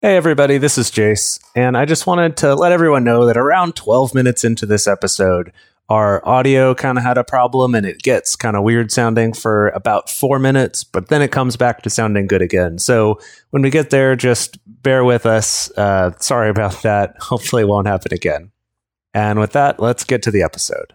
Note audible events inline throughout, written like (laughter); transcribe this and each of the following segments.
Hey, everybody, this is Jase, and I just wanted to let everyone know that around 12 minutes into this episode, our audio kind of had a problem and it gets kind of weird sounding for about four minutes, but then it comes back to sounding good again. So when we get there, just bear with us. Uh, sorry about that. (laughs) Hopefully, it won't happen again. And with that, let's get to the episode.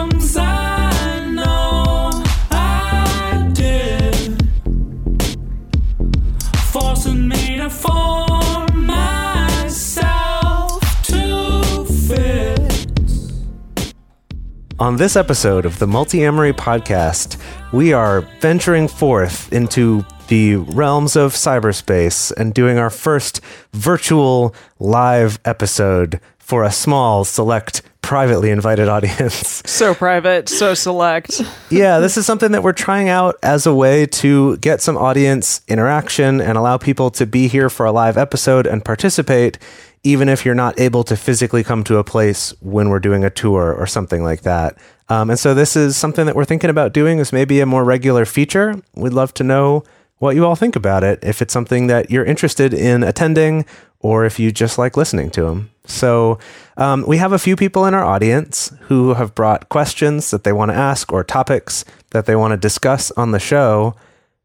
On this episode of the Multiamory podcast, we are venturing forth into the realms of cyberspace and doing our first virtual live episode for a small, select, privately invited audience. (laughs) So private, so select. yeah, this is something that we're trying out as a way to get some audience interaction and allow people to be here for a live episode and participate, even if you're not able to physically come to a place when we're doing a tour or something like that. Um, and so this is something that we're thinking about doing as maybe a more regular feature. We'd love to know what you all think about it, if it's something that you're interested in attending or if you just like listening to them. So, um, we have a few people in our audience who have brought questions that they want to ask or topics that they want to discuss on the show.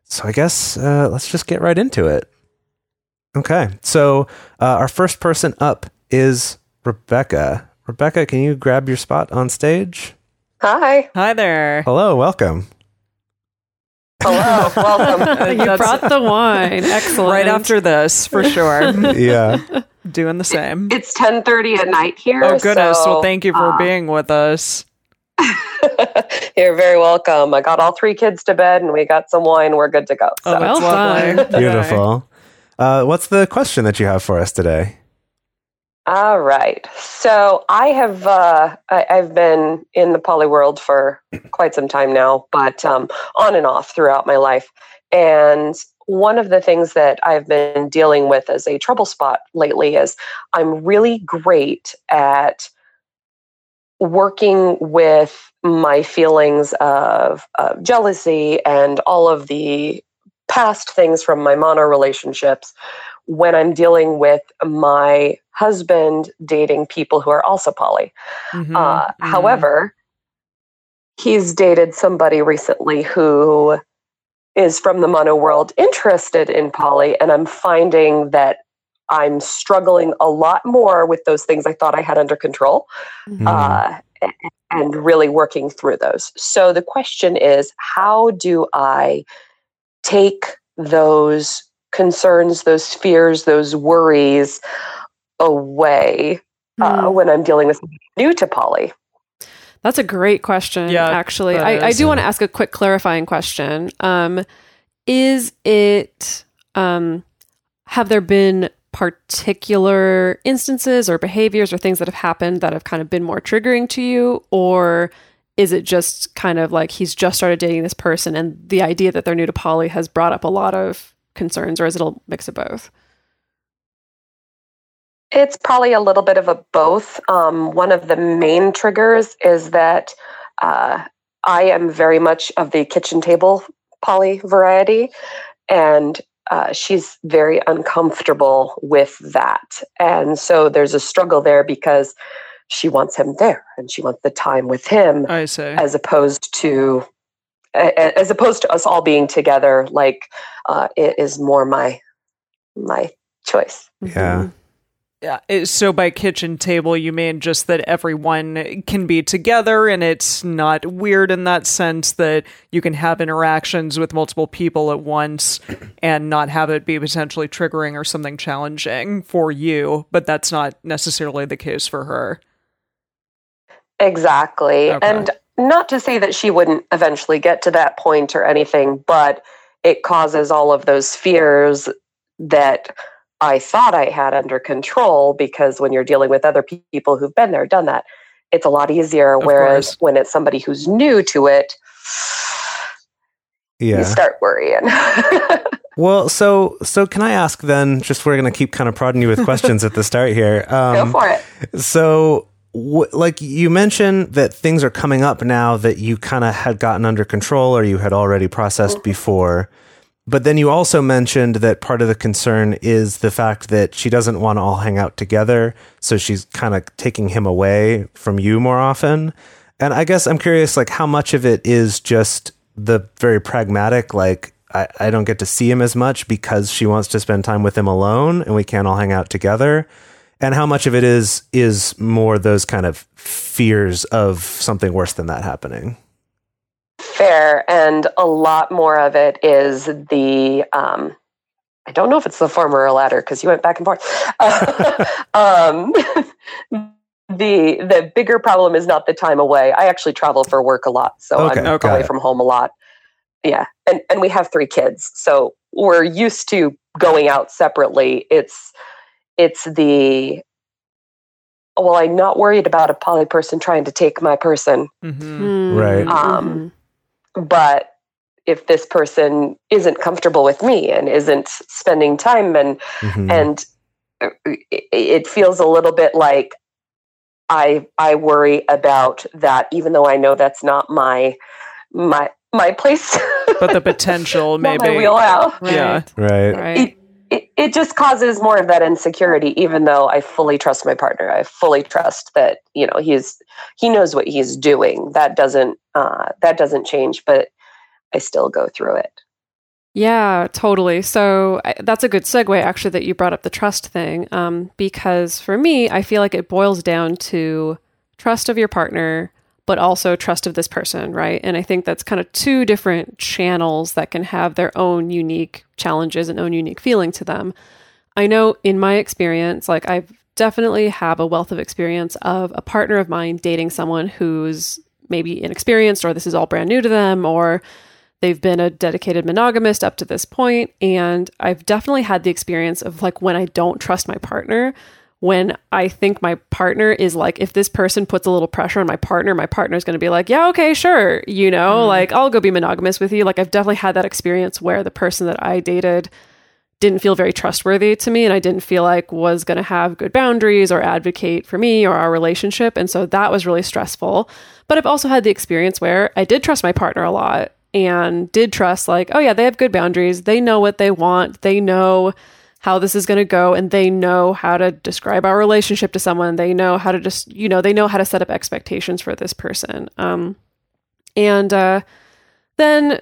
So, I guess uh, let's just get right into it. Okay. So, uh, our first person up is Rebecca. Rebecca, can you grab your spot on stage? Hi. Hi there. Hello, welcome. Hello. (laughs) Welcome. You That's- brought the (laughs) wine. Excellent. Right after this, for sure. (laughs) Yeah. Doing the same. It's 10:30 at night here. Oh, goodness. so, well, thank you for uh, being with us. You're very welcome. I got all three kids to bed and we got some wine. We're good to go. Oh, So. that's well lovely. done. Beautiful. Uh, what's the question that you have for us today? All right. So I have uh, I, I've been in the poly world for quite some time now, but um, on and off throughout my life. And one of the things that I've been dealing with as a trouble spot lately is I'm really great at working with my feelings of, of jealousy and all of the past things from my mono relationships when I'm dealing with my husband dating people who are also poly. Mhm, Uh, mhm. However, he's dated somebody recently who is from the mono world interested in poly, and I'm finding that I'm struggling a lot more with those things I thought I had under control Hmm. uh, and really working through those. So the question is how do I take those concerns, those fears, those worries away uh, Hmm. when I'm dealing with new to poly? That's a great question, Yeah, actually. I, I do want to ask a quick clarifying question. Um, is it, um, have there been particular instances or behaviors or things that have happened that have kind of been more triggering to you? Or is it just kind of like he's just started dating this person and the idea that they're new to poly has brought up a lot of concerns, or is it a mix of both? It's probably a little bit of a both. Um, one of the main triggers is that uh, I am very much of the kitchen table poly variety, and uh, she's very uncomfortable with that. And so there's a struggle there because she wants him there and she wants the time with him I see. as opposed to a- a- as opposed to us all being together like uh, it is more my my choice Yeah. Yeah. So by kitchen table, you mean just that everyone can be together and it's not weird in that sense that you can have interactions with multiple people at once and not have it be potentially triggering or something challenging for you, but that's not necessarily the case for her. Exactly. Okay. And not to say that she wouldn't eventually get to that point or anything, but it causes all of those fears that I thought I had under control because when you're dealing with other people who've been there, done that, it's a lot easier. Of Whereas course. when it's somebody who's new to it, Yeah. you start worrying. (laughs) Well, so so can I ask then? Just we're gonna keep kind of prodding you with questions at the start here. (laughs) Go Um, for it. so, w- like you mentioned that things are coming up now that you kind of had gotten under control or you had already processed mm-hmm. before. But then you also mentioned that part of the concern is the fact that she doesn't want to all hang out together, so she's kind of taking him away from you more often. And I guess I'm curious, like how much of it is just the very pragmatic, like I, I don't get to see him as much because she wants to spend time with him alone and we can't all hang out together and how much of it is is more those kind of fears of something worse than that happening Fair. And a lot more of it is the, um, I don't know if it's the former or latter because you went back and forth. (laughs) um, (laughs) the the bigger problem is not the time away. I actually travel for work a lot, so Okay, I'm okay. away from home a lot. Yeah, and and we have three kids, so we're used to going out separately. It's it's the well, I'm not worried about a poly person trying to take my person hmm Right. Um, but if this person isn't comfortable with me and isn't spending time and Mhm. and uh, it, it feels a little bit like i i worry about that even though i know that's not my my my place But the potential, (laughs) not maybe. my wheelhouse Right. Yeah. right Right. it, it it just causes more of that insecurity even though i fully trust my partner i fully trust that you know he's he knows what he's doing that doesn't uh that doesn't change but i still go through it Yeah, totally. So that's a good segue, actually, that you brought up the trust thing. Um, because for me, I feel like it boils down to trust of your partner, but also trust of this person, right? And I think that's kind of two different channels that can have their own unique challenges and own unique feeling to them. I know in my experience, like I've definitely have a wealth of experience of a partner of mine dating someone who's maybe inexperienced or this is all brand new to them or they've been a dedicated monogamist up to this point and I've definitely had the experience of like when I don't trust my partner when I think my partner is like if this person puts a little pressure on my partner my partner's going to be like yeah okay sure you know? Mm-hmm. Like I'll go be monogamous with you. Like I've definitely had that experience where the person that I dated didn't feel very trustworthy to me and I didn't feel like was going to have good boundaries or advocate for me or our relationship and so that was really stressful. But I've also had the experience where I did trust my partner a lot and did trust like oh yeah they have good boundaries. They know what they want. They know how this is going to go and they know how to describe our relationship to someone they know how to just you know they know how to set up expectations for this person um and uh then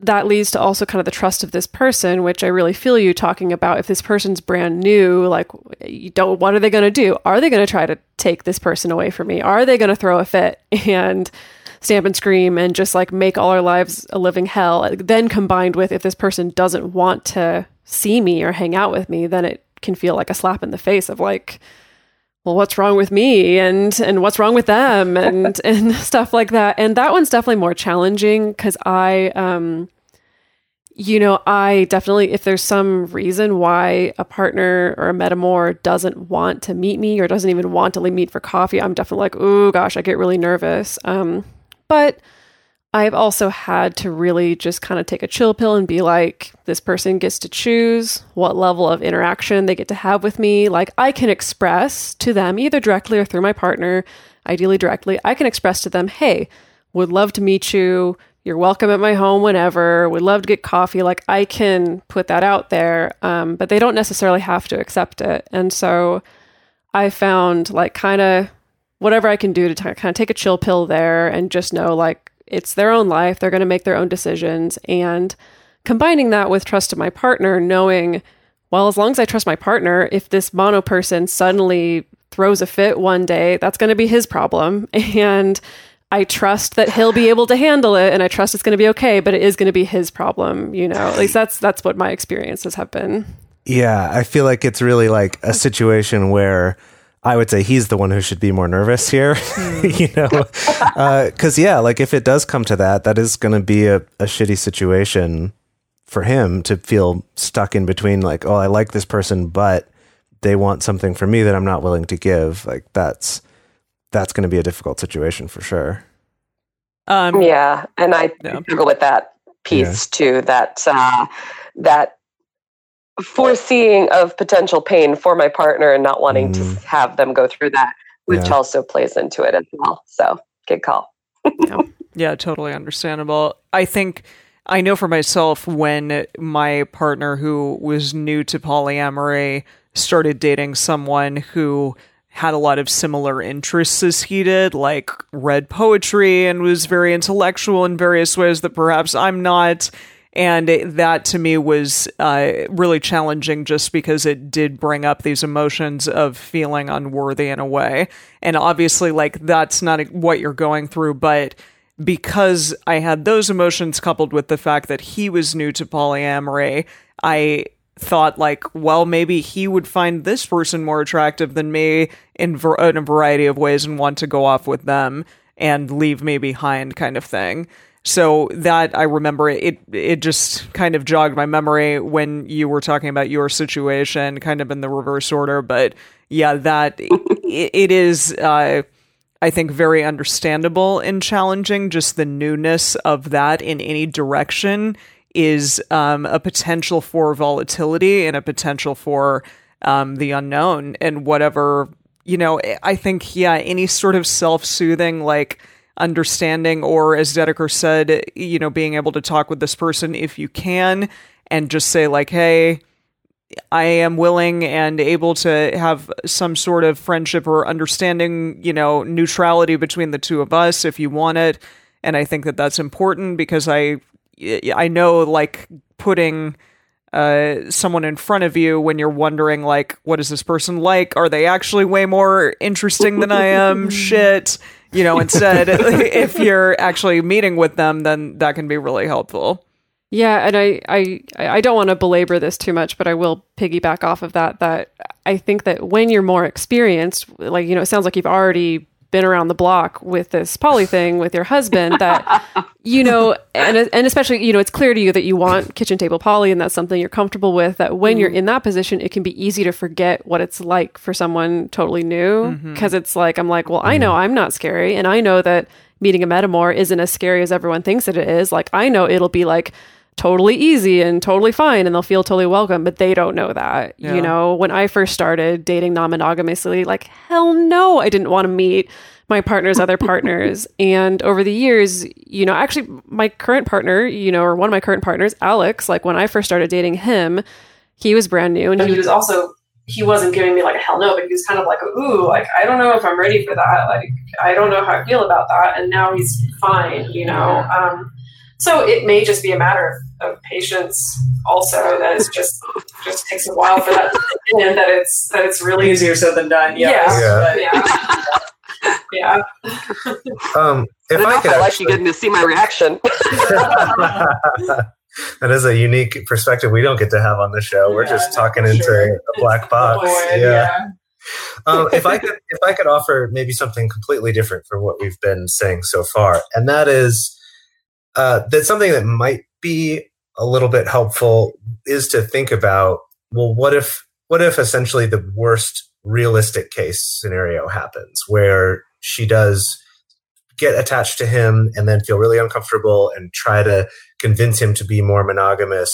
that leads to also kind of the trust of this person, which I really feel you talking about. If this person's brand new, like you don't, what are they going to do? Are they going to try to take this person away from me? Are they going to throw a fit (laughs) and stamp and scream and just like make all our lives a living hell? Then combined with if this person doesn't want to see me or hang out with me, then it can feel like a slap in the face of like, well, what's wrong with me and and what's wrong with them (laughs) and and stuff like that. And that one's definitely more challenging because I um you know, I definitely if there's some reason why a partner or a metamor doesn't want to meet me or doesn't even want to meet for coffee, I'm definitely like, oh gosh, I get really nervous. Um but I've also had to really just kind of take a chill pill and be like, this person gets to choose what level of interaction they get to have with me. Like, I can express to them, either directly or through my partner, ideally directly, I can express to them, hey, would love to meet you. You're welcome at my home whenever. Would love to get coffee. Like, I can put that out there, um, but they don't necessarily have to accept it. And so I found like kind of whatever I can do to kind of take a chill pill there and just know like it's their own life. They're going to make their own decisions. And combining that with trust of my partner, knowing, well, as long as I trust my partner, if this mono person suddenly throws a fit one day, that's going to be his problem. (laughs) And I trust that he'll be able to handle it and I trust it's going to be okay, but it is going to be his problem, you know. At least that's that's what my experiences have been. yeah i feel like it's really like a situation where i would say he's the one who should be more nervous here (laughs) you know because yeah like if it does come to that that is going to be a, a shitty situation for him to feel stuck in between like, oh, I like this person, but they want something from me that I'm not willing to give. Like that's that's going to be a difficult situation for sure. Um, Yeah, and I Yeah. struggle with that piece too. That uh, that foreseeing of potential pain for my partner and not wanting Mm. to have them go through that, which Yeah. also plays into it as well. So good call. Yeah, totally understandable. I think I know for myself when my partner who was new to polyamory started dating someone who had a lot of similar interests as he did, like read poetry and was very intellectual in various ways that perhaps I'm not. And it- that to me was uh, really challenging just because it did bring up these emotions of feeling unworthy in a way. And obviously, like, that's not what you're going through, but because I had those emotions coupled with the fact that he was new to polyamory, I thought like, well, maybe he would find this person more attractive than me in, ver- in a variety of ways and want to go off with them and leave me behind, kind of thing. So that I remember it it just kind of jogged my memory when you were talking about your situation, kind of in the reverse order. But yeah, that (laughs) it, it is. Uh, I think very understandable and challenging. Just the newness of that in any direction is um, a potential for volatility and a potential for um, the unknown and whatever you know. I think yeah, any sort of self-soothing like understanding or as Dedeker said, you know, being able to talk with this person if you can and just say like, hey. I am willing and able to have some sort of friendship or understanding, you know, neutrality between the two of us if you want it. And I think that that's important because I, I know like putting uh, someone in front of you when you're wondering like, what is this person like? Are they actually way more interesting than I am? (laughs) Shit. You know, instead, (laughs) if you're actually meeting with them, then that can be really helpful. Yeah, and I I I don't want to belabor this too much, but I will piggyback off of that. That I think that when you're more experienced, like you know, it sounds like you've already been around the block with this poly thing with your husband. That (laughs) you know, and and especially you know, it's clear to you that you want kitchen table poly, and that's something you're comfortable with. That when you're mm-hmm. in that position, it can be easy to forget what it's like for someone totally new, mm-hmm. because it's like I'm like, well, I mm-hmm. know I'm not scary, and I know that meeting a metamor isn't as scary as everyone thinks that it is. Like I know it'll be like totally easy and totally fine and they'll feel totally welcome, but they don't know that. Yeah. You know, when I first started dating non monogamously, like, hell no, I didn't want to meet my partner's other partners. (laughs) And over the years, you know, actually, my current partner, you know, or one of my current partners, Alex, like when I first started dating him, he was brand new and he was also. He wasn't giving me like a hell no, but he was kind of like, ooh, like I don't know if I'm ready for that. Like I don't know how I feel about that. And now he's fine, you know. Um, so it may just be a matter of, of patience. Also, that it's just just takes a while for that to sink in, and that it's that it's really Easier said than done. yeah Yeah. yeah yeah. Um, if I, I could know I like actually, you getting to see my reaction. (laughs) that is a unique perspective we don't get to have on the show. We're just talking into sure. a black box. Boy, yeah. um, if I could, if I could offer maybe something completely different from what we've been saying so far, and that is uh, that something that might be a little bit helpful is to think about well, what if what if essentially the worst realistic case scenario happens where she does get attached to him and then feel really uncomfortable and try to convince him to be more monogamous?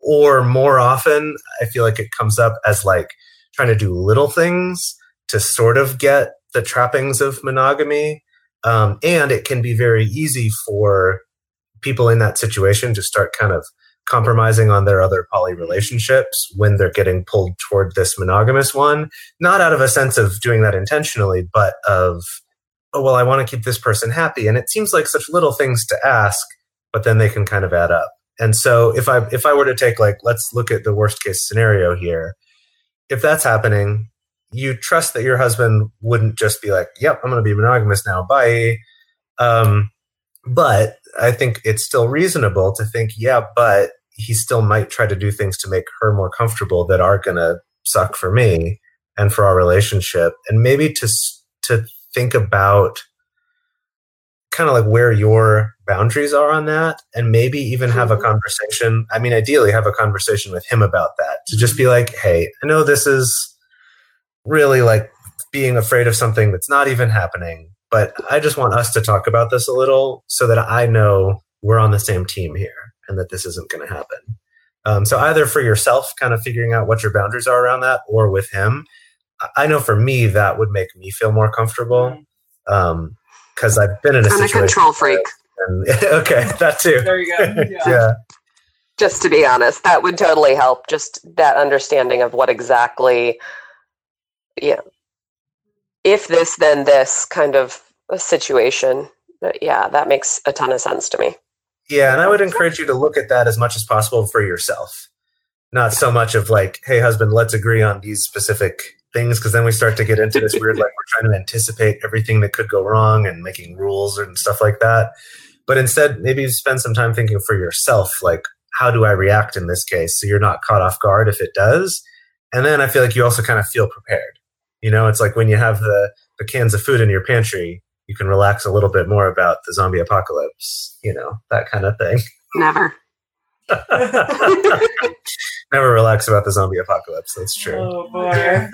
Or more often i feel like it comes up as like trying to do little things to sort of get the trappings of monogamy. Um, and it can be very easy for people in that situation to start kind of compromising on their other poly relationships when they're getting pulled toward this monogamous one not out of a sense of doing that intentionally but of oh well i want to keep this person happy and it seems like such little things to ask but then they can kind of add up. And so if i if i were to take like let's look at the worst case scenario here. If that's happening you trust that your husband wouldn't just be like yep i'm going to be monogamous now bye um, but i think it's still reasonable to think yeah but he still might try to do things to make her more comfortable that are going to suck for me and for our relationship and maybe to to think about kind of like where your boundaries are on that and maybe even have a Mhm. conversation i mean ideally have a conversation with him about that to just be like hey i know this is really like being afraid of something that's not even happening but i just want us to talk about this a little so that i know we're on the same team here and that this isn't going to happen um, so either for yourself kind of figuring out what your boundaries are around that or with him I- i know for me that would make me feel more comfortable because i've been in a I'm a control freak. and, (laughs) okay, that too. There you go. (laughs) yeah. Just to be honest, that would totally help. Just that understanding of what exactly, yeah, if this, then this kind of situation. But yeah, that makes a ton of sense to me. Yeah, and I would encourage you to look at that as much as possible for yourself. Not so much of like, hey, husband, let's agree on these specific things, because then we start to get into this weird, like, we're trying to anticipate everything that could go wrong and making rules and stuff like that. But instead, maybe spend some time thinking for yourself, like, how do I react in this case? So you're not caught off guard if it does. And then I feel like you also kind of feel prepared. You know, it's like when you have the, the cans of food in your pantry, you can relax a little bit more about the zombie apocalypse, you know, that kind of thing. Never. (laughs) Never relax about the zombie apocalypse. That's true. Oh boy. (laughs)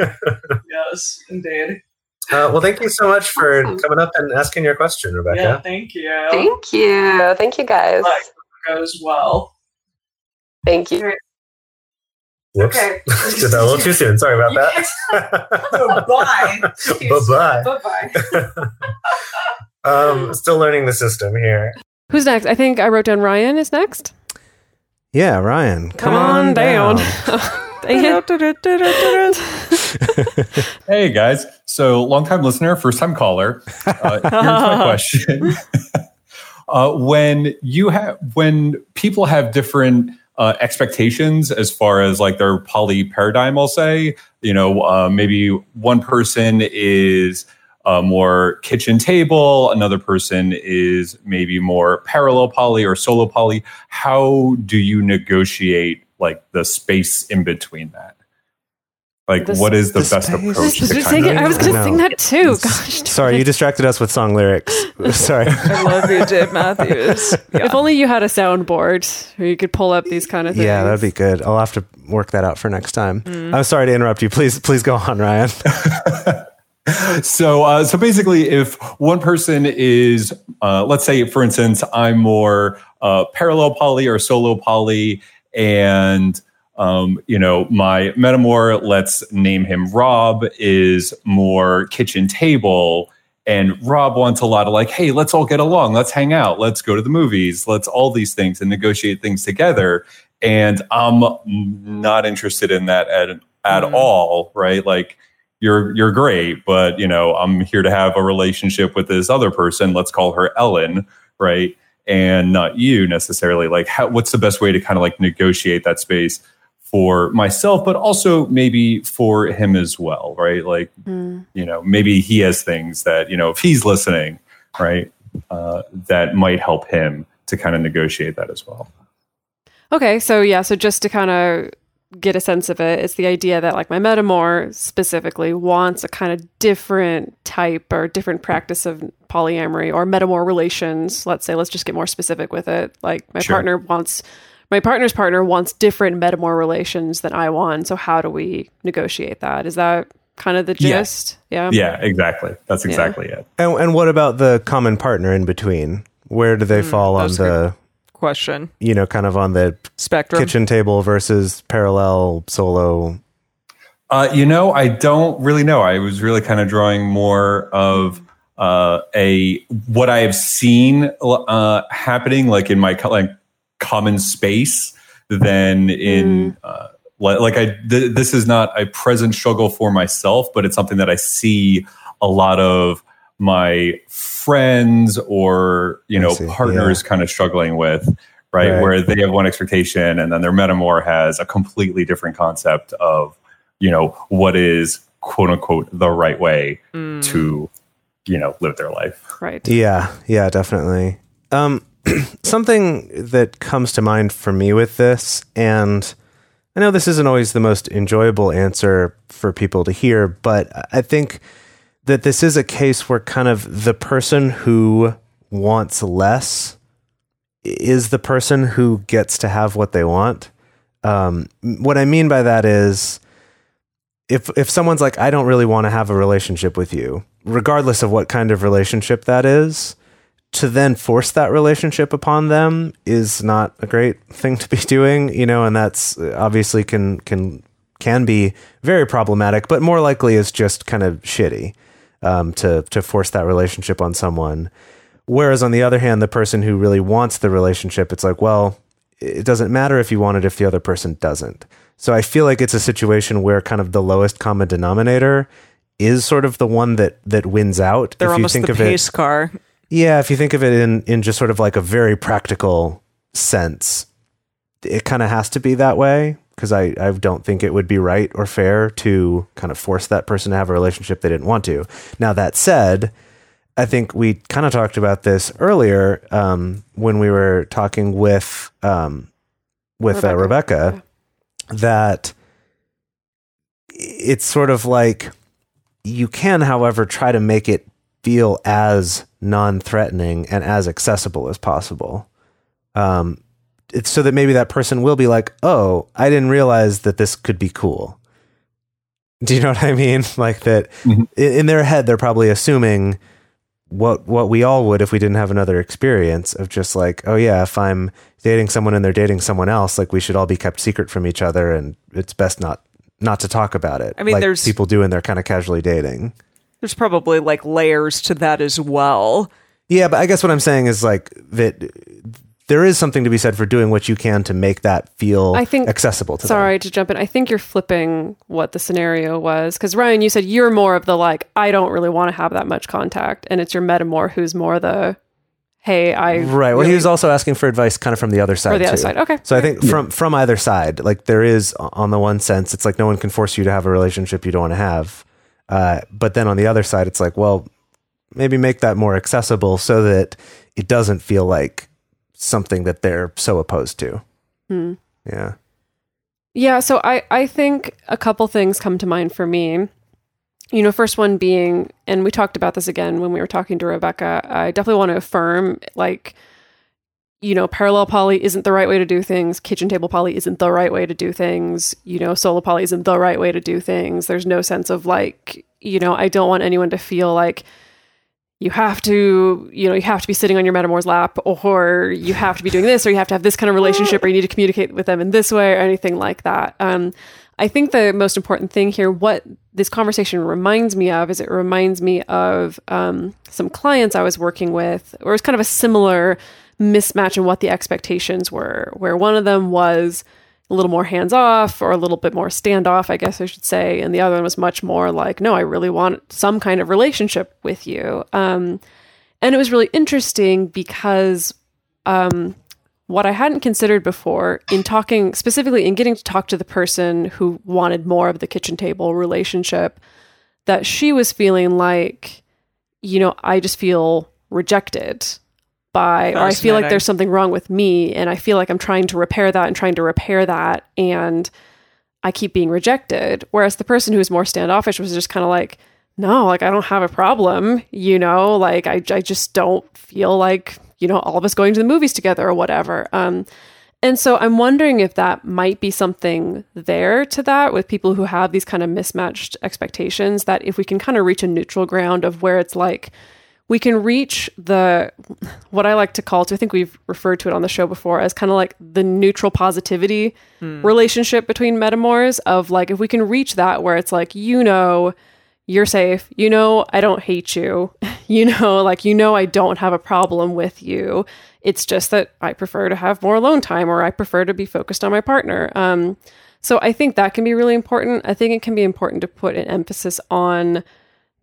yes, indeed. Uh, well, thank you so much for Awesome. coming up and asking your question, Rebecca. Yeah, thank you. Thank you. Thank you guys. Bye. Goes well. Thank you. Whoops. Okay. (laughs) Did that a little too soon. Sorry about that. (laughs) Bye. Bye Bye bye. bye. (laughs) um, still learning the system here. Who's next? I think I wrote down Ryan is next. Yeah, Ryan, come, on, down. Dang it. Hey guys, so long time listener, first time caller. Uh, here's my question: uh, When you have, when people have different uh, expectations as far as like their poly paradigm, I'll say, you know, uh, maybe one person is uh, more kitchen table, another person is maybe more parallel poly or solo poly. How do you negotiate like the space in between that? Like, The- what is the, the best space. approach? To kind sing of- it. I was going to sing that too. Gosh. Sorry, you distracted us with song lyrics. (laughs) (laughs) Sorry. I love you, Dave Matthews. (laughs) Yeah. If only you had a soundboard where you could pull up these kind of things. Yeah, that'd be good. I'll have to work that out for next time. I'm sorry to interrupt you. Please, please go on, Ryan. so uh, so basically if one person is uh, let's say for instance i'm more uh, parallel poly or solo poly and um, you know my metamor let's name him rob is more kitchen table and rob wants a lot of like hey let's all get along let's hang out let's go to the movies let's all these things and negotiate things together and i'm not interested in that at, at Mhm. all right like you're you're great, but you know, I'm here to have a relationship with this other person. Let's call her Ellen, right? And not you necessarily. Like, how, what's the best way to kind of like negotiate that space for myself, but also maybe for him as well, right? Like, Mm. you know, maybe he has things that you know, if he's listening, right, uh, that might help him to kind of negotiate that as well. Okay, so yeah, so just to kind of get a sense of it, it's the idea that like my metamor specifically wants a kind of different type or different practice of polyamory or metamor relations. Let's say, let's just get more specific with it. Like my Sure. partner wants my partner's partner wants different metamor relations than I want. So how do we negotiate that? Is that kind of the gist? Yeah. Yeah, exactly. That's Yeah. exactly it. And, and what about the common partner in between? Where do they fall on the, Question. you know, kind of on the Spectrum. kitchen table versus parallel solo? Uh, you know, I don't really know. I was really kind of drawing more of uh, a what I have seen uh, happening, like in my like common space, than in uh, like I. Th- this is not a present struggle for myself, but it's something that I see a lot of my friends or you know see, partners kind of struggling with. Right, Right. where they have one expectation and then their metamor has a completely different concept of you know what is quote unquote the right way Mm. to you know live their life Right. Yeah, yeah, definitely. Um, (clears throat) something that comes to mind for me with this, and I know this isn't always the most enjoyable answer for people to hear, but I think that this is a case where kind of the person who wants less is the person who gets to have what they want. Um, what I mean by that is if if someone's like, I don't really want to have a relationship with you, regardless of what kind of relationship that is, to then force that relationship upon them is not a great (laughs) thing to be doing, you know, and that's uh, obviously can can can be very problematic, but more likely is just kind of shitty um, to to force that relationship on someone. Whereas on the other hand, the person who really wants the relationship, it's like, well, it doesn't matter if you want it if the other person doesn't. So I feel like it's a situation where kind of the lowest common denominator is sort of the one that that wins out. They're if you almost think the of pace it, car. Yeah, if you think of it in in just sort of like a very practical sense, it kind of has to be that way because I I don't think it would be right or fair to kind of force that person to have a relationship they didn't want to. Now that said, I think we kind of talked about this earlier um, when we were talking with um, with uh, Rebecca that it's sort of like you can, however, try to make it feel as non-threatening and as accessible as possible. Um, it's so that maybe that person will be like, "Oh, I didn't realize that this could be cool." (laughs) Do you know what I mean? (laughs) Like that Mhm. in, in their head, they're probably assuming what what we all would if we didn't have another experience of just like, oh yeah, if I'm dating someone and they're dating someone else, like we should all be kept secret from each other, and it's best not not to talk about it. I mean, like there's- people doing when they're kind of casually dating. There's probably like layers to that as well. Yeah, but I guess what I'm saying is like that there is something to be said for doing what you can to make that feel I think- accessible to them. Sorry to jump in. I think you're flipping what the scenario was because Ryan, you said you're more of the like, I don't really want to have that much contact, and it's your metamor who's more the, hey, I Right. Well, really- he was also asking for advice kind of from the other side or the other too. side. Okay, So I think from from either side, like there is on the one sense, it's like no one can force you to have a relationship you don't want to have. Uh, but then on the other side, it's like, well, maybe make that more accessible so that it doesn't feel like something that they're so opposed to. Hmm. Yeah. Yeah, so I I think a couple things come to mind for me. You know, first one being, and we talked about this again when we were talking to Rebecca. I definitely want to affirm, like, you know, parallel poly isn't the right way to do things. Kitchen table poly isn't the right way to do things. You know, solo poly isn't the right way to do things. There's no sense of like, you know, I don't want anyone to feel like you have to, you know, you have to be sitting on your metamor's lap, or you have to be doing this, or you have to have this kind of relationship, or you need to communicate with them in this way, or anything like that. Um, I think the most important thing here, what this conversation reminds me of, is it reminds me of um, some clients I was working with, or it's kind of a similar mismatch in what the expectations were, where one of them was a little more hands off or a little bit more standoff, I guess I should say. And the other one was much more like, no, I really want some kind of relationship with you. Um, and it was really interesting because um, what I hadn't considered before in talking specifically in getting to talk to the person who wanted more of the kitchen table relationship, that she was feeling like, you know, I just feel rejected by, or I feel like there's something wrong with me, and I feel like I'm trying to repair that and trying to repair that, and I keep being rejected. Whereas the person who was more standoffish was just kind of like, no, like I don't have a problem, you know, like I, I just don't feel like, you know, all of us going to the movies together or whatever. Um, and so I'm wondering if that might be something there to that with people who have these kind of mismatched expectations, that if we can kind of reach a neutral ground of where it's like, we can reach the what I like to call to I think we've referred to it on the show before as kind of like the neutral positivity relationship between metamors of like if we can reach that where it's like you know you're safe you know I don't hate you (laughs) you know like you know I don't have a problem with you. It's just that I prefer to have more alone time or I prefer to be focused on my partner. Um so I think that can be really important. I think it can be important to put an emphasis on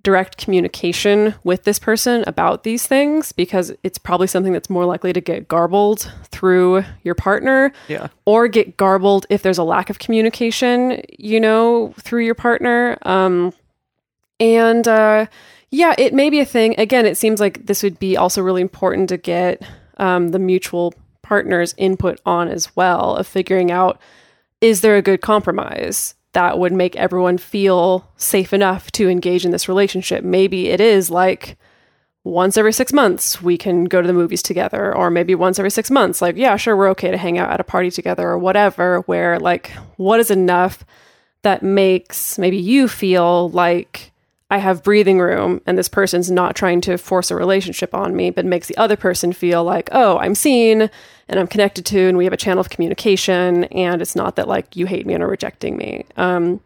direct communication with this person about these things because it's probably something that's more likely to get garbled through your partner Yeah. or get garbled if there's a lack of communication, you know, through your partner. Um, and uh, yeah, it may be a thing. Again, it seems like this would be also really important to get um, the mutual partner's input on as well of figuring out is there a good compromise that would make everyone feel safe enough to engage in this relationship? Maybe it is like, once every six months we can go to the movies together or maybe once every six months like yeah sure we're okay to hang out at a party together or whatever where like what is enough that makes maybe you feel like i have breathing room and this person's not trying to force a relationship on me but makes the other person feel like oh i'm seen and i'm connected to and we have a channel of communication and it's not that like you hate me and are rejecting me um,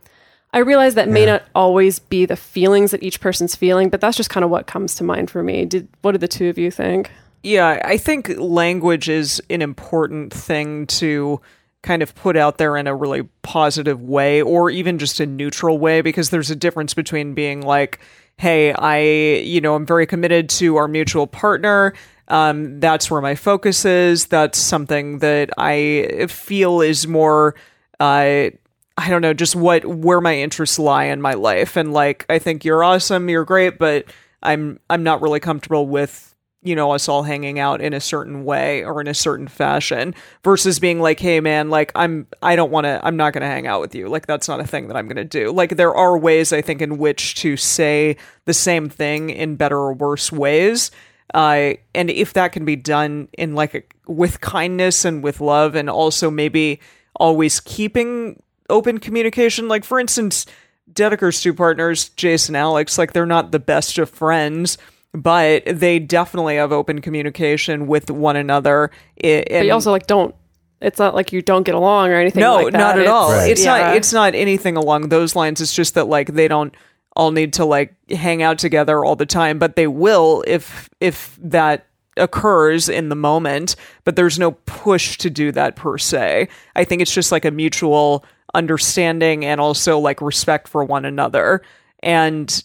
I realize that may not always be the feelings that each person's feeling, but that's just kind of what comes to mind for me. Did what did the two of you think? Yeah, I think language is an important thing to kind of put out there in a really positive way or even just a neutral way because there's a difference between being like, hey, I, you know, I'm very committed to our mutual partner. Um, that's where my focus is. That's something that I feel is more. Uh, I don't know, just what where my interests lie in my life. And like I think you're awesome, you're great, but I'm I'm not really comfortable with you know us all hanging out in a certain way or in a certain fashion versus being like hey man like i'm i don't want to i'm not going to hang out with you like that's not a thing that i'm going to do like there are ways i think in which to say the same thing in better or worse ways uh, and if that can be done in like a, with kindness and with love and also maybe always keeping open communication. Like, for instance, Dedeker's two partners, Jason Alex, like they're not the best of friends, but they definitely have open communication with one another. I- But and- you also like don't. It's not like you don't get along or anything. no, like that. not at all. It's- It's yeah. not. It's not anything along those lines. It's just that like they don't all need to like hang out together all the time, but they will if if that occurs in the moment. But there's no push to do that per se. I think it's just like a mutual understanding and also like respect for one another. And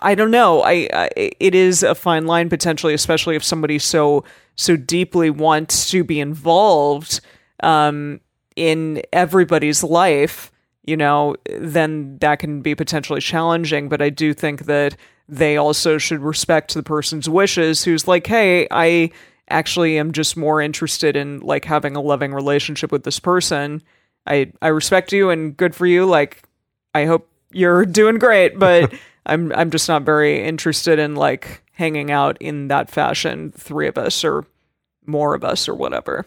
I don't know. I, I it is a fine line potentially, especially if somebody so so deeply wants to be involved um, in everybody's life. You know, then that can be potentially challenging. But I do think that they also should respect the person's wishes. Who's like, hey, I actually am just more interested in like having a loving relationship with this person. I I respect you and good for you. Like I hope you're (laughs) doing great, but (laughs) I'm I'm just not very interested in like hanging out in that fashion, three of us or more of us or whatever.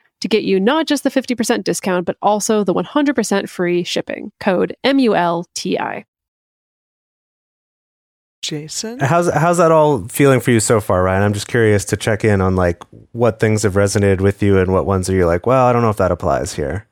to get you not just the 50% discount, but also the 100% free shipping. Code M-U-L-T-I. Jason? How's how's that all feeling for you so far, Ryan? I'm just curious to check in on like what things have resonated with you and what ones are you like, well, I don't know if that applies here.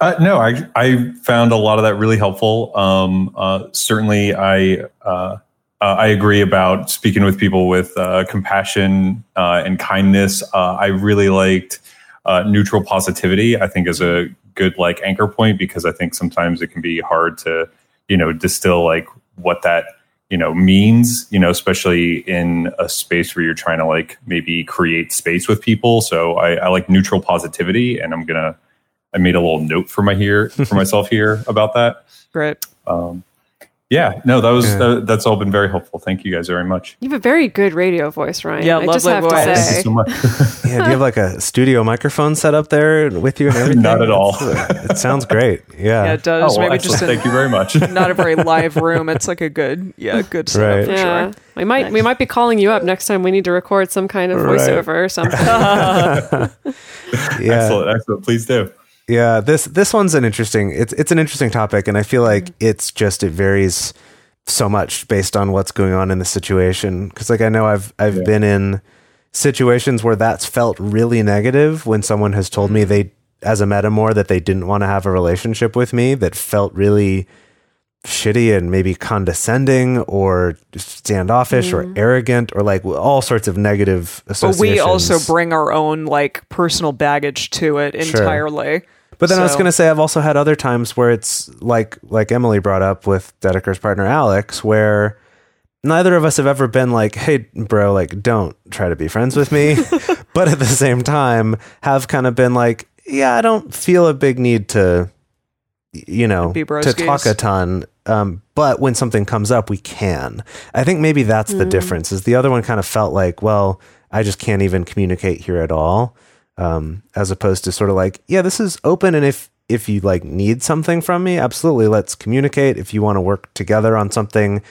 Uh, no, I I found a lot of that really helpful. Um, uh, certainly, I uh, uh, I agree about speaking with people with uh, compassion uh, and kindness. Uh, I really liked uh, neutral positivity. I think is a good like anchor point because I think sometimes it can be hard to you know distill like what that you know means you know especially in a space where you're trying to like maybe create space with people so i, I like neutral positivity and i'm gonna i made a little note for my here for (laughs) myself here about that Great. um, Yeah, no, that was Yeah. that, that's all been very helpful. Thank you guys very much. You have a very good radio voice, Ryan. Yeah, I just lovely have voice. to Thank you so much. (laughs) Yeah, do you have like a studio microphone set up there with you and everything? Not at all. It's- uh, It sounds great. Yeah. Yeah, it does. oh, well, Maybe just in, thank you very much. (laughs) not a very live room. It's like a good, yeah, good setup Right. for Yeah, sure. we might we might be calling you up next time we need to record some kind of Right. voiceover or something. (laughs) yeah. Excellent, excellent. Please do. Yeah, this this one's an interesting. It's it's an interesting topic, and I feel like mm-hmm. it's just it varies so much based on what's going on in the situation. Because like I know I've I've Yeah. been in situations where that's felt really negative when someone has told me mm-hmm. they as a metamor that they didn't want to have a relationship with me that felt really shitty and maybe condescending or standoffish or mm-hmm. arrogant or like all sorts of negative associations. But we also bring our own like personal baggage to it Sure. But then I was going to say I've also had other times where it's like like Emily brought up with Dedeker's partner Alex, where neither of us have ever been like, "Hey, bro, like don't try to be friends with me," (laughs) (laughs) but at the same time have kind of been like, "Yeah, I don't feel a big need to, you know, to talk a ton." Um, but when something comes up, we can. I think maybe that's the difference. Is the other one kind of felt like, well, I just can't even communicate here at all um, as opposed to sort of like, yeah, this is open, and if if you like need something from me, absolutely, let's communicate. If you want to work together on something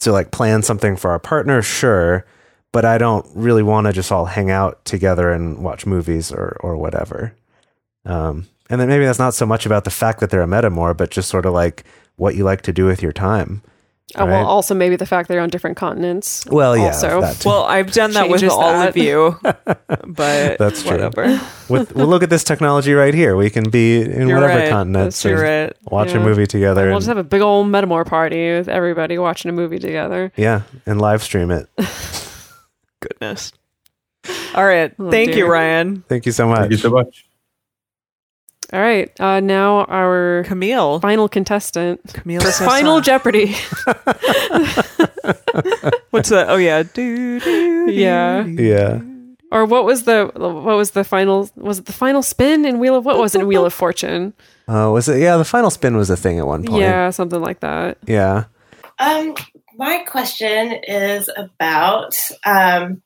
to like plan something for our partner, sure, but I don't really want to just all hang out together and watch movies or or whatever. Um, and then maybe that's not so much about the fact that they're a metamor, but just sort of like what you like to do with your time. Oh, right? well, also maybe the fact they're on different continents. Well, yeah, Also. (laughs) Well, I've done that with all that. of you, (laughs) but That's true. whatever. (laughs) with well, look at this technology right here. We can be in You're whatever right. continent, That's you're right. watch a movie together. We'll and- just have a big old metamor party with everybody watching a movie together. Yeah, and live stream it. Goodness. All right. Oh, Thank you. Ryan. Thank you so Thank you so much. All right, uh, now our Camille. final contestant, Camille for Final Jeopardy. (laughs) What's that? Oh yeah. Do, do, do. Yeah. Yeah. or what was the what was the final? Was it the final spin in Wheel of what was it in Wheel of Fortune? Uh, was it? Yeah, the final spin was a thing at one point. Yeah, something like that. Yeah. Um, my question is about um,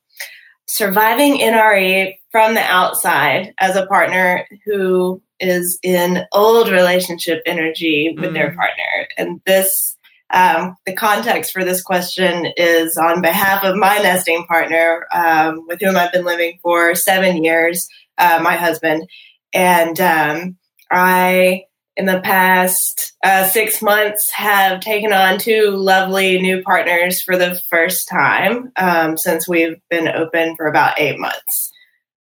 surviving NRE from the outside as a partner who is in old relationship energy with their Mm. partner. And this, um, the context for this question is on behalf of my nesting partner, um, with whom I've been living for seven years, uh, my husband. And um, I in the past uh, six months have taken on two lovely new partners for the first time um, since we've been open for about eight months.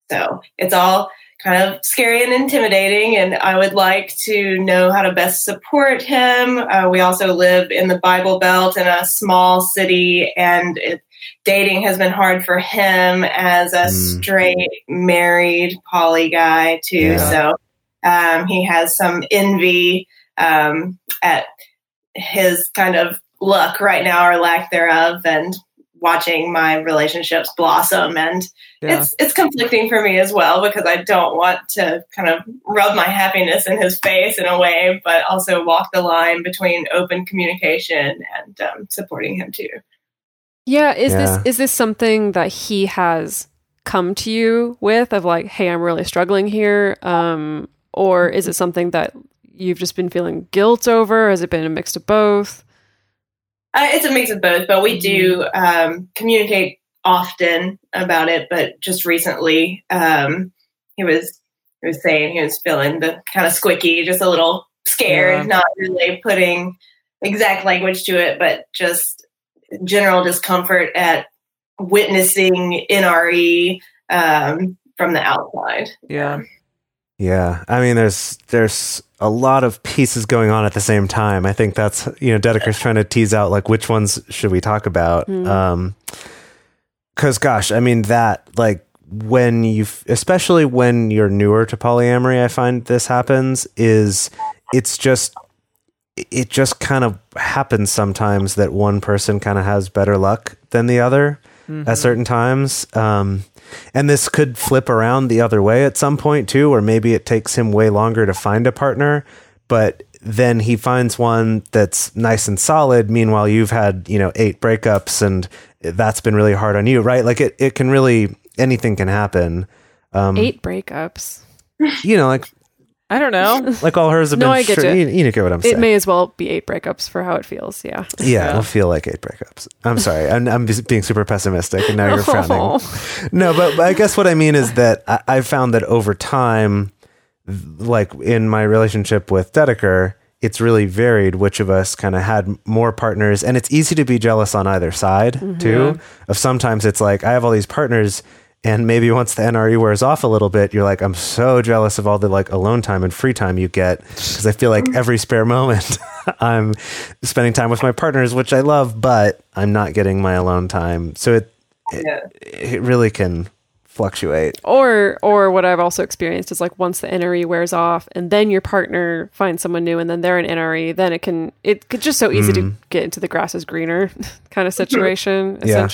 So it's all kind of scary and intimidating, and I would like to know how to best support him. Uh, we also live in the Bible Belt in a small city, and it, dating has been hard for him as a Mm. straight married poly guy too. Yeah. So um, he has some envy um, at his kind of luck right now or lack thereof, and watching my relationships blossom. And Yeah. it's it's conflicting for me as well because I don't want to kind of rub my happiness in his face in a way, but also walk the line between open communication and um, supporting him too. Yeah, is Yeah. this is this something that he has come to you with of like, hey, I'm really struggling here, um, or is it something that you've just been feeling guilt over? Has it been a mix of both? Uh, it's a mix of both, but we do um, communicate often about it. But just recently, um, he was he was saying he was feeling the kind of squicky, just a little scared, Yeah. not really putting exact language to it, but just general discomfort at witnessing NRE um, from the outside. Yeah. Yeah. I mean, there's there's a lot of pieces going on at the same time. I think that's you know Dedeker's trying to tease out like which ones should we talk about. Mm. Um, because gosh, I mean that like when you especially when you're newer to polyamory, I find this happens is it's just it just kind of happens sometimes that one person kind of has better luck than the other Mm-hmm. at certain times. Um, and this could flip around the other way at some point too, or maybe it takes him way longer to find a partner. But then he finds one that's nice and solid. Meanwhile, you've had, you know, eight breakups and that's been really hard on you, right? Like it, it can really, anything can happen. Um, Eight breakups. You know, like, I don't know. (laughs) like all hers have No, been, I get str- you. you, get what I'm saying. It may as well be eight breakups for how it feels. Yeah. yeah, it'll feel like eight breakups. I'm sorry. I'm, I'm being super pessimistic and now you're (laughs) oh. frowning. No, but, but I guess what I mean is that I, I've found that over time, like in my relationship with Dedeker, it's really varied which of us kind of had more partners. And it's easy to be jealous on either side, mm-hmm. too. Of sometimes it's like, I have all these partners. And maybe once the NRE wears off a little bit, you're like, I'm so jealous of all the like alone time and free time you get because I feel like mm. every spare moment (laughs) I'm spending time with my partners, which I love, but I'm not getting my alone time. So it Yeah. it really can fluctuate. Or or what I've also experienced is like once the NRE wears off and then your partner finds someone new and then they're an NRE, then it can it could just so easy to mm. get into the grass is greener (laughs) kind of situation, Yeah.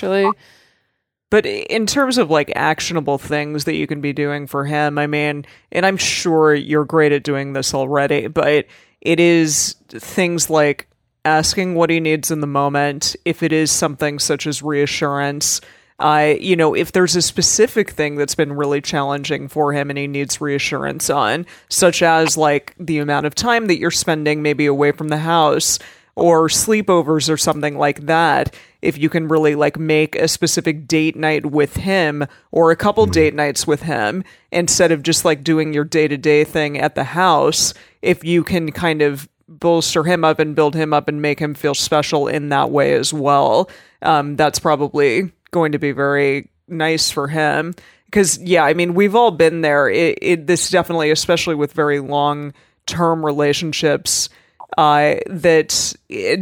But in terms of like actionable things that you can be doing for him, I mean, and I'm sure you're great at doing this already, but it is things like asking what he needs in the moment, if it is something such as reassurance. I, you know, if there's a specific thing that's been really challenging for him and he needs reassurance on, such as like the amount of time that you're spending maybe away from the house or sleepovers or something like that if you can really like make a specific date night with him or a couple date nights with him instead of just like doing your day-to-day thing at the house if you can kind of bolster him up and build him up and make him feel special in that way as well um, that's probably going to be very nice for him. Because yeah i mean we've all been there. It, it this definitely especially with very long term relationships uh, that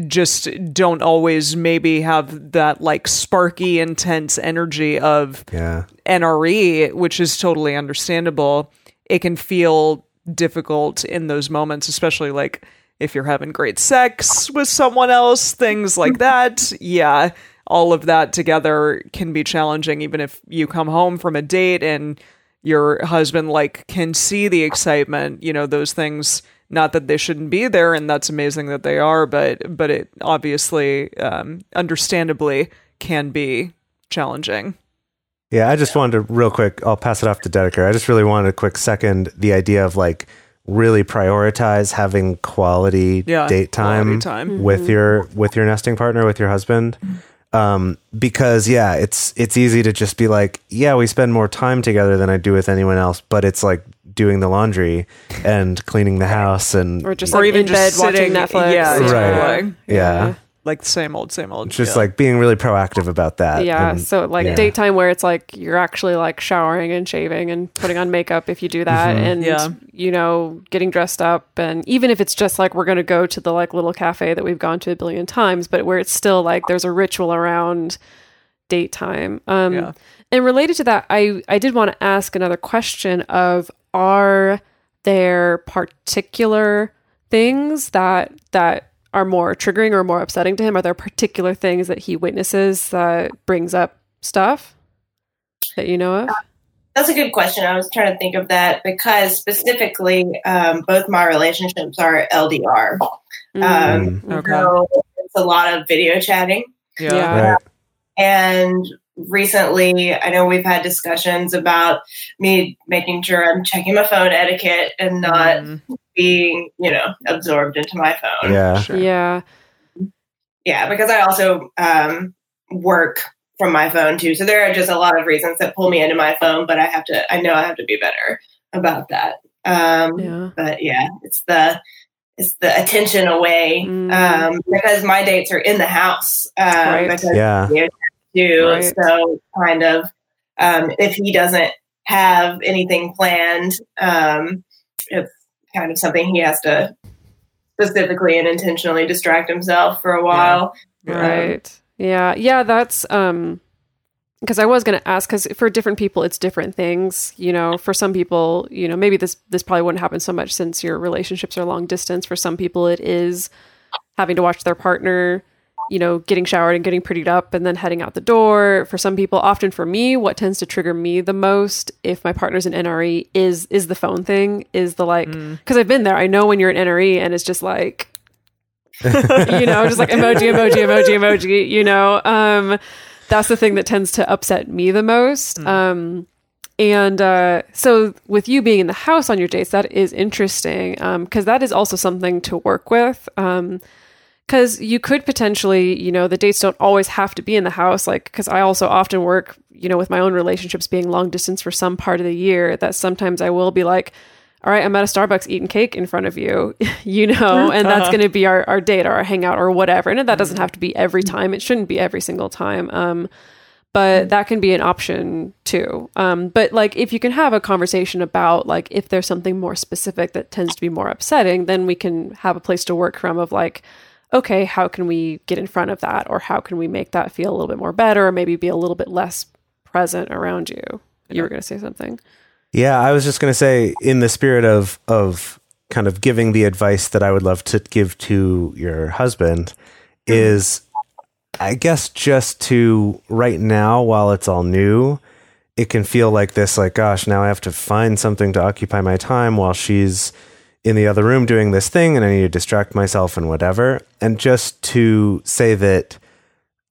just don't always maybe have that like sparky, intense energy of Yeah. NRE, which is totally understandable. It can feel difficult in those moments, especially like if you're having great sex with someone else, things like (laughs) that. Yeah, all of that together can be challenging, even if you come home from a date and your husband like can see the excitement, you know, those things not that they shouldn't be there and that's amazing that they are but but it obviously um, understandably can be challenging Yeah, I just wanted to real quick. I'll pass it off to Dedeker. I just really wanted a quick second. The idea of like really prioritize having quality Yeah, date time, quality time. with your with your nesting partner with your husband. Um, because yeah, it's it's easy to just be like, yeah, we spend more time together than I do with anyone else, but it's like doing the laundry and cleaning the house and Or just or like even in just bed sitting, watching Netflix. yeah, Right. totally. yeah, like the same old same old just yeah. like being really proactive about that. Yeah, and- so like yeah. daytime where it's like you're actually like showering and shaving and putting on makeup if you do that Mm-hmm. and Yeah. you know getting dressed up and even if it's just like we're going to go to the like little cafe that we've gone to a billion times but where it's still like there's a ritual around date time. Um Yeah. And related to that I I did want to ask another question of are there particular things that that are more triggering or more upsetting to him? Are there particular things that he witnesses that brings up stuff that you know of? That's a good question. I was trying to think of that because specifically, um, both my relationships are LDR. Mm, Um, Okay. So it's a lot of video chatting. yeah, yeah. right. And recently, I know we've had discussions about me making sure I'm checking my phone etiquette and not Mm, being, you know, absorbed into my phone. Yeah, sure. Yeah. Yeah, because I also um, work from my phone too. So there are just a lot of reasons that pull me into my phone, but I have to, I know I have to be better about that. Um, Yeah. But yeah, it's the, it's the attention away Mm. um, because my dates are in the house. Um, Right. Because yeah, video do. Right. So kind of um, if he doesn't have anything planned, um, it's kind of something he has to specifically and intentionally distract himself for a while. Right. Yeah. Yeah. That's um because I was going to ask because for different people it's different things. You know, for some people, you know, maybe this this probably wouldn't happen so much since your relationships are long distance. For some people, it is having to watch their partner you know, getting showered and getting prettied up and then heading out the door. For some people, often for me, what tends to trigger me the most if my partner's an NRE is is the phone thing, is the like because I've been there. I know when you're an NRE and it's just like (laughs) you know, just like emoji, emoji, emoji, emoji, you know. Um that's the thing that tends to upset me the most. Um and uh, so, with you being in the house on your dates, that is interesting because that is also something to work with. Because you could potentially, you know, the dates don't always have to be in the house. Like, because I also often work, you know, with my own relationships being long distance for some part of the year, that sometimes I will be like, all right, I'm at a Starbucks eating cake in front of you, (laughs) you know, (laughs) and that's going to be our, our date or our hangout or whatever. And that doesn't have to be every time. It shouldn't be every single time. Um, but that can be an option too. Um, but like if you can have a conversation about like if there's something more specific that tends to be more upsetting, then we can have a place to work from of like, okay, how can we get in front of that, or how can we make that feel a little bit more better, or maybe be a little bit less present around you. You were going to say something. Yeah, I was just going to say, in the spirit of of kind of giving the advice that I would love to give to your husband, mm-hmm. is I guess just to right now, while it's all new, it can feel like this, like, gosh, now I have to find something to occupy my time while she's in the other room doing this thing, and I need to distract myself and whatever. And just to say that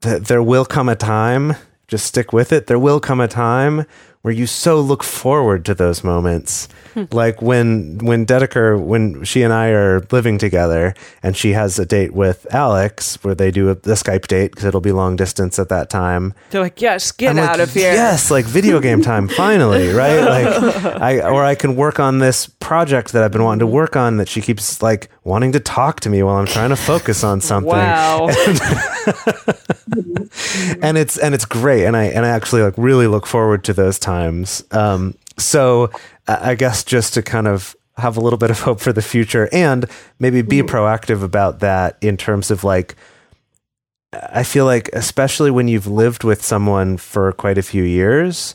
that there will come a time, just stick with it. There will come a time where you so look forward to those moments. Hmm. like when when Dedeker, when she and I are living together and she has a date with Alex where they do a, the Skype date because it'll be long distance at that time. They're like, yes, get I'm out like, of here. Yes, like video game time, (laughs) finally, right? Like, (laughs) I or I can work on this project that I've been wanting to work on that she keeps like wanting to talk to me while I'm trying to focus on (laughs) something. Wow. (laughs) and it's and it's great, and I and I actually like really look forward to those times. Um, so I I guess just to kind of have a little bit of hope for the future and maybe be proactive about that in terms of like I feel like, especially when you've lived with someone for quite a few years,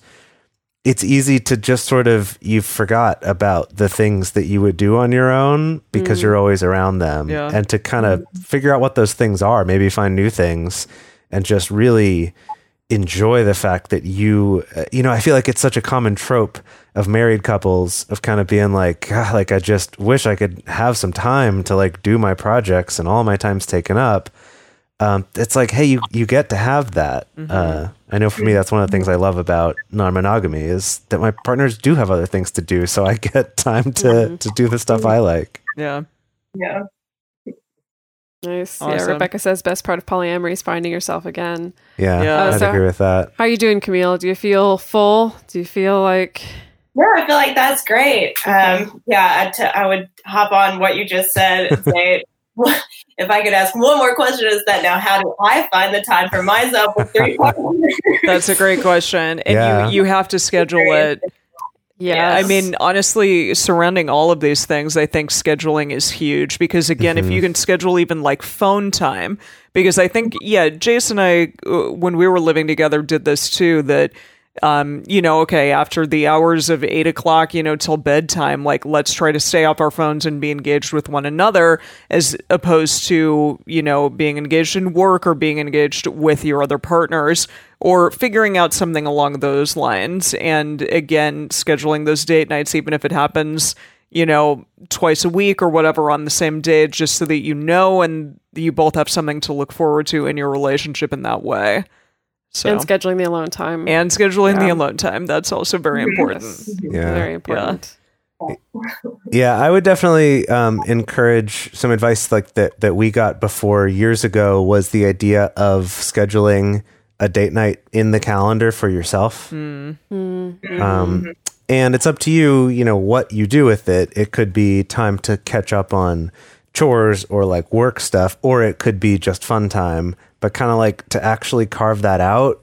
it's easy to just sort of you forgot about the things that you would do on your own because you're always around them, Yeah. and to kind of figure out what those things are, maybe find new things, and just really enjoy the fact that you, uh, you know, I feel like it's such a common trope of married couples of kind of being like, God, like I just wish I could have some time to like do my projects, and all my time's taken up um, it's like, hey, you you get to have that. Uh, I know for me, that's one of the things I love about non-monogamy is that my partners do have other things to do, so I get (laughs) time to to do the stuff I like. Yeah. Yeah. Nice. Yeah, Awesome. Rebecca says best part of polyamory is finding yourself again. Yeah, Yeah. I'd So- agree with that. How are you doing, Camille? Do you feel full? Do you feel like Yeah, I feel like that's great. Um, yeah, I, t- I would hop on what you just said and say, (laughs) if I could ask one more question, is that now how do I find the time for myself with three (laughs) partners? That's a great question. And Yeah. you, you have to schedule it. yeah? I mean, honestly, surrounding all of these things, I think scheduling is huge because, again, if you can schedule even like phone time, because I think, yeah, Jason and I, uh, when we were living together, did this too, that, um, you know, okay, after the hours of eight o'clock, you know, till bedtime, like let's try to stay off our phones and be engaged with one another as opposed to, you know, being engaged in work or being engaged with your other partners or figuring out something along those lines. And again, scheduling those date nights, even if it happens, you know, twice a week or whatever on the same day, just so that you know and you both have something to look forward to in your relationship in that way. So, and scheduling the alone time. and scheduling the alone time. That's also very important. Yes, Yeah. very important. Yeah, I would definitely um, encourage some advice like that that we got before years ago was the idea of scheduling a date night in the calendar for yourself. Um, and it's up to you, you know, what you do with it. It could be time to catch up on chores or like work stuff, or it could be just fun time, but kind of like to actually carve that out.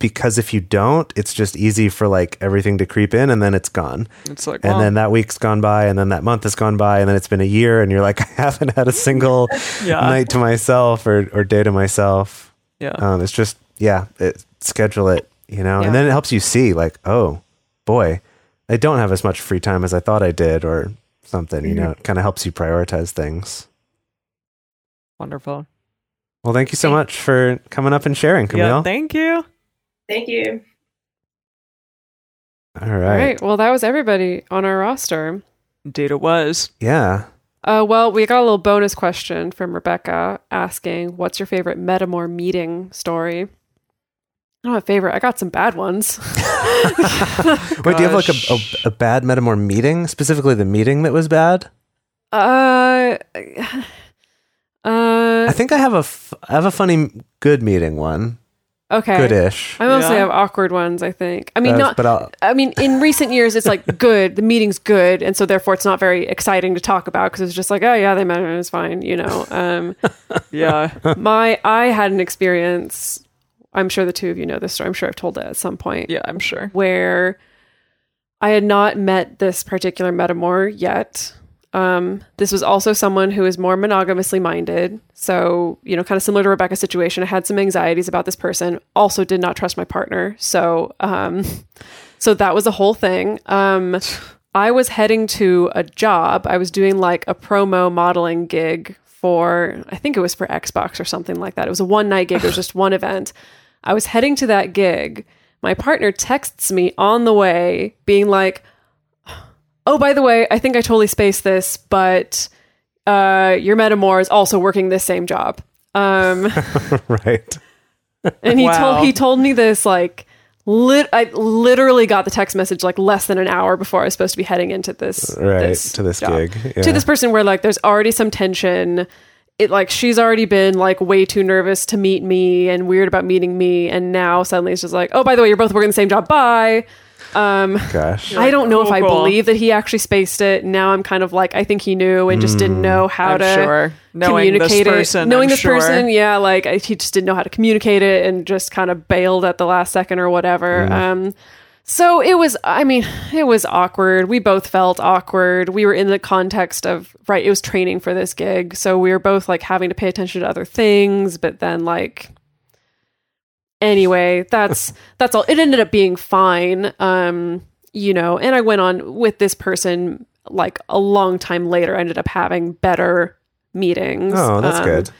Because if you don't, it's just easy for like everything to creep in and then it's gone It's like, and then that week's gone by and then that month has gone by and then it's been a year and you're like (laughs) i haven't had a (laughs) single Yeah. night to myself or, or day to myself yeah. um, it's just yeah it, schedule it you know Yeah. and then it helps you see like oh boy i don't have as much free time as i thought i did or something you know it kind of helps you prioritize things Wonderful. Well, thank you so much for coming up and sharing, Camille. Yeah, thank you. Thank you. All All right. right. Well, that was everybody on our roster. Indeed, it was. Yeah. Uh, well, we got a little bonus question from Rebecca asking, "What's your favorite Metamor meeting story?" I don't have a favorite. I got some bad ones. (laughs) Wait, do you have like a, a, a bad Metamor meeting? Specifically, the meeting that was bad? uh, uh, I think I have a, f- I have a funny, good meeting one. okay. Goodish. I mostly Yeah. have awkward ones. I think. I mean, Uh, not. but I'll, I mean, in recent years, it's like good. The meeting's good, and so therefore, it's not very exciting to talk about because it's just like, oh yeah, they met, and it's fine, you know. Um, (laughs) Yeah. (laughs) my, I had an experience. I'm sure the two of you know this story. I'm sure I've told it at some point. yeah, I'm sure. where I had not met this particular metamor yet. Um, this was also someone who is more monogamously minded. So, you know, kind of similar to Rebecca's situation, I had some anxieties about this person. Also, did not trust my partner. So, um, (laughs) so that was a whole thing. Um, I was heading to a job. I was doing like a promo modeling gig for, I think it was for Xbox or something like that. It was a one night gig. It was (laughs) just one event. I was heading to that gig. My partner texts me on the way, being like, "Oh, by the way, I think I totally spaced this, but uh, your metamor is also working this same job." Um, (laughs) right. and he Wow. told he told me this like lit. I literally got the text message like less than an hour before I was supposed to be heading into this Right. this to this job. gig. Yeah. to this person where like there's already some tension. It like she's already been like way too nervous to meet me and weird about meeting me, and now suddenly it's just like, oh, by the way, you're both working the same job. Bye. Um, Gosh. I don't know if I cool. believe that he actually spaced it. Now I'm kind of like, I think he knew and just didn't know how I'm to sure. Knowing this communicate person, it. Knowing I'm this sure. person, yeah, like I, he just didn't know how to communicate it and just kind of bailed at the last second or whatever. Um, so it was, I mean, it was awkward. We both felt awkward. We were in the context of, right, it was training for this gig. So we were both like having to pay attention to other things, but then like, anyway, that's, (laughs) that's all. It ended up being fine. Um, you know, and I went on with this person like a long time later, I ended up having better meetings. Oh, that's Um, good.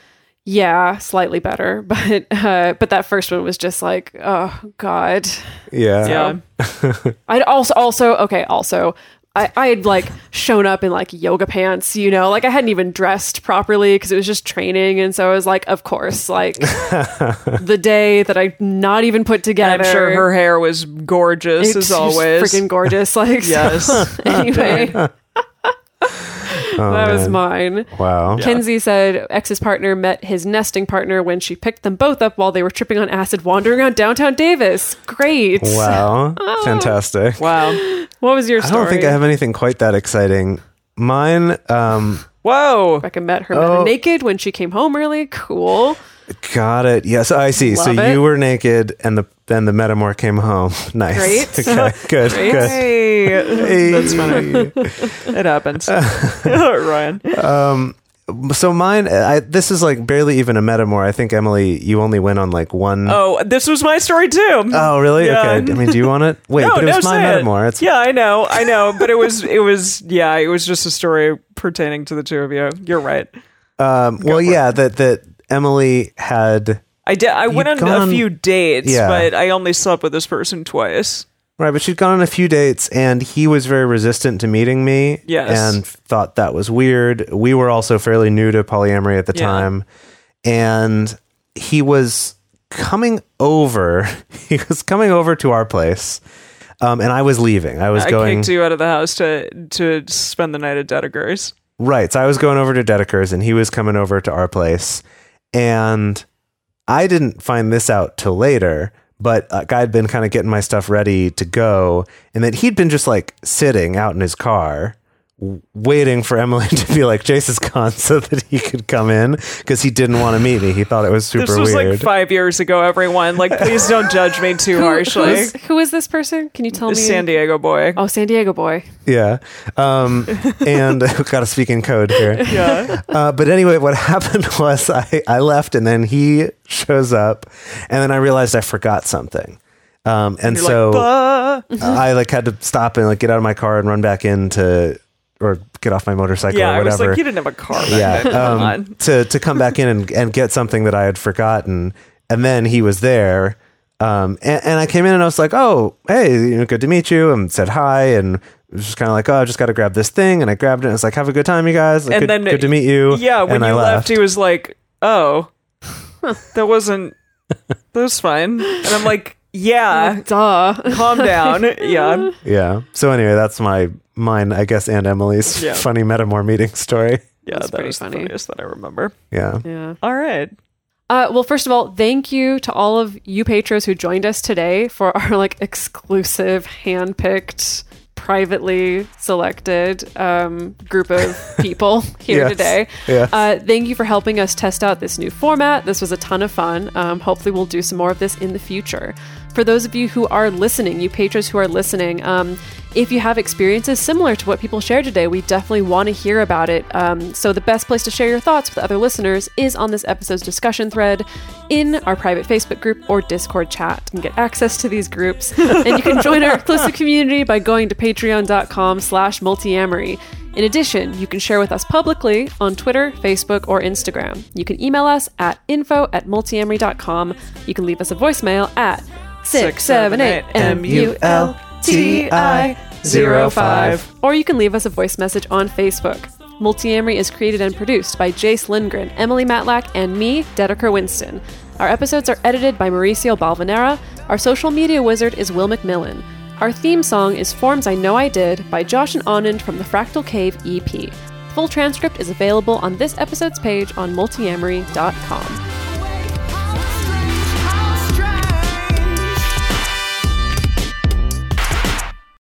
Yeah, slightly better, (laughs) but uh, but that first one was just like, oh god. Yeah. Yeah. I'd also also okay also. I, I had like shown up in like yoga pants, you know, like I hadn't even dressed properly because it was just training. And so I was like, of course, like (laughs) the day that I not even put together. I'm sure her hair was gorgeous it's as always. freaking gorgeous. Like, (laughs) Yes. anyway, (laughs) Oh, that was mine. Wow. Kenzie said ex's partner met his nesting partner when she picked them both up while they were tripping on acid wandering around downtown Davis. Great. Wow. (laughs) Oh. Fantastic. wow. What was your I don't think I have anything quite that exciting. Mine, um, Whoa. Rebecca met her Oh. naked when she came home early. Cool. got it. Yes, I see. so it. you were naked, and the then the metamor came home. (laughs) Nice. Great. (laughs) okay. Good. Great. Good. Hey. That's funny. (laughs) funny. It happens. Ryan. um, so mine, I, this is like barely even a metamor. I think Emily, you only went on like one Oh, this was my story too. Oh, really? Yeah. Okay. I mean, do you want it? Wait, no, but it no, was my say it. metamor. Yeah, I know, I know, but it was, it was, yeah, it was just a story pertaining to the two of you. You're right. um, well, yeah, that that Emily had I did. I went on a few dates, Yeah. but I only slept with this person twice. right, but she'd gone on a few dates, and he was very resistant to meeting me. Yes. and thought that was weird. We were also fairly new to polyamory at the Yeah. time, and he was coming over. (laughs) He was coming over to our place. Um, and I was leaving. I was I going I kicked you out of the house to to spend the night at Dedeker's. Right. So I was going over to Dedeker's and he was coming over to our place. And I didn't find this out till later, but uh, like, I'd been kind of getting my stuff ready to go. And that he'd been just like sitting out in his car, waiting for Emily (laughs) to be like, Jase is gone (laughs) so that he could come in because he didn't want to meet me. He thought it was super weird. This was weird. like five years ago. Everyone, like, please don't judge me too (laughs) harshly. Who's- who is this person? Can you tell me? San Diego boy. Oh, San Diego boy. yeah. Um, and got to speak in code here. Yeah. Uh, but anyway, what happened was I, I left and then he shows up and then I realized I forgot something. Um, and You're so like, I like had to stop and like get out of my car and run back in to or get off my motorcycle yeah, or I was whatever. like, you didn't have a car. Yeah. Um, to to come back in and, and get something that I had forgotten, and then he was there, um, and, and I came in and I was like, oh, hey, you know, good to meet you, and said hi, and it was just kind of like, oh, I just got to grab this thing, and I grabbed it, and it's like, have a good time, you guys, like, And good, then- good to meet you, Yeah, when and you I left, he was like, "Oh, that wasn't. (laughs) That was fine." And I'm like, "Yeah, Duh. calm down." (laughs) Yeah, yeah. So anyway, that's my mine, I guess, and Emily's Yeah. (laughs) funny Metamor meeting story. yeah, That's that pretty was the funny. funniest that I remember. Yeah. yeah. All right. Uh, well, first of all, thank you to all of you patrons who joined us today for our (laughs) like exclusive, handpicked, privately selected um, group of people here Yes. today. Yes. Uh, thank you for helping us test out this new format. This was a ton of fun. Um, hopefully, we'll do some more of this in the future. For those of you who are listening, you patrons who are listening, um, if you have experiences similar to what people shared today, we definitely want to hear about it. Um, so, the best place to share your thoughts with other listeners is on this episode's discussion thread in our private Facebook group or Discord chat. You can get access to these groups, (laughs) and you can join our exclusive community by going to patreon.com slash multiamory. In addition, you can share with us publicly on Twitter, Facebook, or Instagram. You can email us at info at multiamory.com. You can leave us a voicemail at 678 M-U-L-T-I-05. Or you can leave us a voice message on Facebook. Multiamory is created and produced by Jase Lindgren, Emily Matlack, and me, Dedeker Winston. Our episodes are edited by Mauricio Balvanera. Our social media wizard is Will McMillan. Our theme song is Forms I Know I Did by Josh and Anand from the Fractal Cave EP. Full transcript is available on this episode's page on multiamory.com.